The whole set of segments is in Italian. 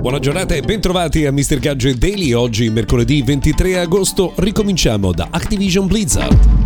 Buona giornata e bentrovati a Mr. Gadget Daily. Oggi, mercoledì 23 agosto, ricominciamo da Activision Blizzard.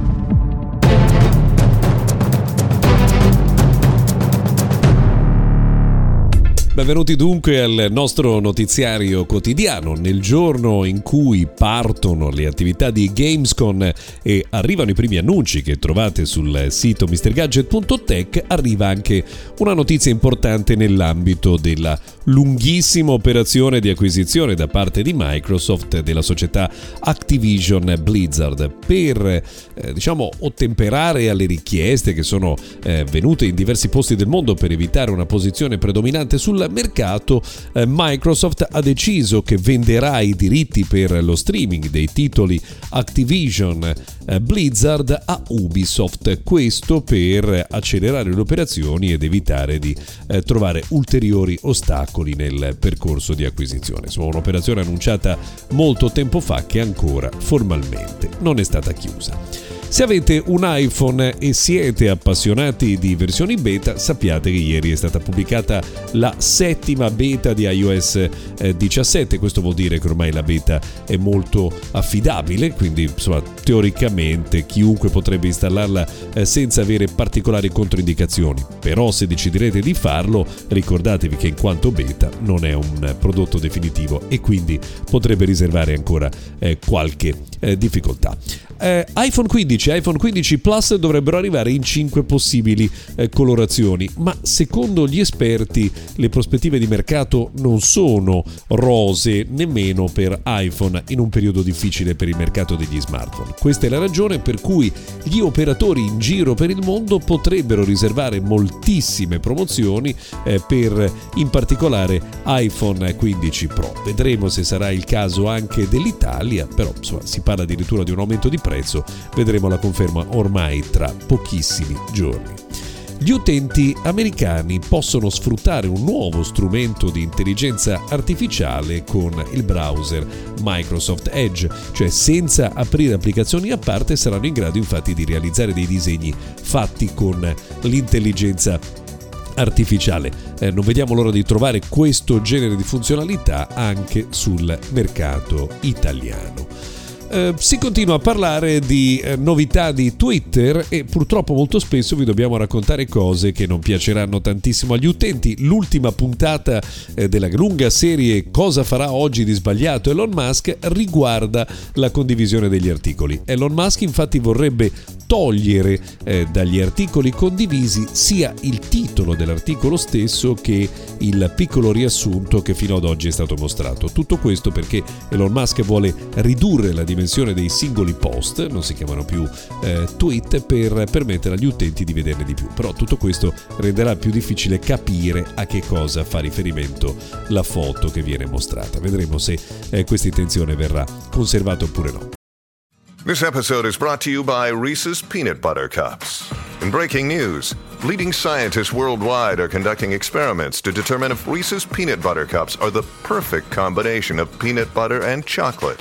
Benvenuti dunque al nostro notiziario quotidiano. Nel giorno in cui partono le attività di Gamescom e arrivano i primi annunci che trovate sul sito mrgadget.tech arriva anche una notizia importante nell'ambito della lunghissima operazione di acquisizione da parte di Microsoft della società Activision Blizzard per eh, diciamo ottemperare alle richieste che sono eh, venute in diversi posti del mondo per evitare una posizione predominante sul mercato, eh, Microsoft ha deciso che venderà i diritti per lo streaming dei titoli Activision eh, Blizzard a Ubisoft. Questo per accelerare le operazioni ed evitare di eh, trovare ulteriori ostacoli nel percorso di acquisizione. Insomma, un'operazione annunciata molto tempo fa che ancora formalmente non è stata chiusa. Se avete un iPhone e siete appassionati di versioni beta, sappiate che ieri è stata pubblicata la settima beta di iOS 17. Eh, Questo vuol dire che ormai la beta è molto affidabile, quindi insomma, teoricamente chiunque potrebbe installarla eh, senza avere particolari controindicazioni. Però se deciderete di farlo, ricordatevi che in quanto beta non è un prodotto definitivo e quindi potrebbe riservare ancora eh, qualche difficoltà iPhone 15 e iPhone 15 Plus dovrebbero arrivare in 5 possibili eh, colorazioni, ma secondo gli esperti le prospettive di mercato non sono rose nemmeno per iPhone in un periodo difficile per il mercato degli smartphone. Questa è la ragione per cui gli operatori in giro per il mondo potrebbero riservare moltissime promozioni eh, per in particolare iPhone 15 Pro. Vedremo se sarà il caso anche dell'Italia, però insomma, si parla addirittura di un aumento di prezzo, vedremo la conferma ormai tra pochissimi giorni. Gli utenti americani possono sfruttare un nuovo strumento di intelligenza artificiale con il browser Microsoft Edge, cioè senza aprire applicazioni a parte saranno in grado infatti di realizzare dei disegni fatti con l'intelligenza artificiale. Eh, non vediamo l'ora di trovare questo genere di funzionalità anche sul mercato italiano. Eh, si continua a parlare di eh, novità di Twitter e purtroppo molto spesso vi dobbiamo raccontare cose che non piaceranno tantissimo agli utenti. L'ultima puntata eh, della lunga serie Cosa farà oggi di sbagliato Elon Musk riguarda la condivisione degli articoli. Elon Musk infatti vorrebbe togliere eh, dagli articoli condivisi sia il titolo dell'articolo stesso che il piccolo riassunto che fino ad oggi è stato mostrato. Tutto questo perché Elon Musk vuole ridurre la dimensione dei singoli post, non si chiamano più eh, tweet, per permettere agli utenti di vederne di più. Però tutto questo renderà più difficile capire a che cosa fa riferimento la foto che viene mostrata. Vedremo se eh, questa intenzione verrà conservata oppure no. This episode is brought to you by Reese's Peanut Butter Cups. In breaking news, leading scientists worldwide are conducting experiments to determine if Reese's Peanut Butter Cups are the perfect combination of peanut butter and chocolate.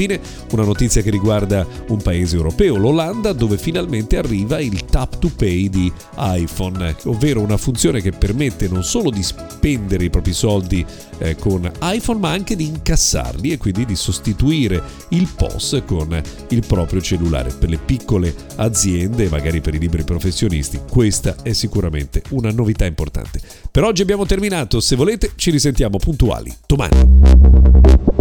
Infine una notizia che riguarda un paese europeo, l'Olanda, dove finalmente arriva il tap to pay di iPhone, ovvero una funzione che permette non solo di spendere i propri soldi eh, con iPhone, ma anche di incassarli e quindi di sostituire il POS con il proprio cellulare. Per le piccole aziende, magari per i liberi professionisti, questa è sicuramente una novità importante. Per oggi abbiamo terminato, se volete ci risentiamo puntuali domani.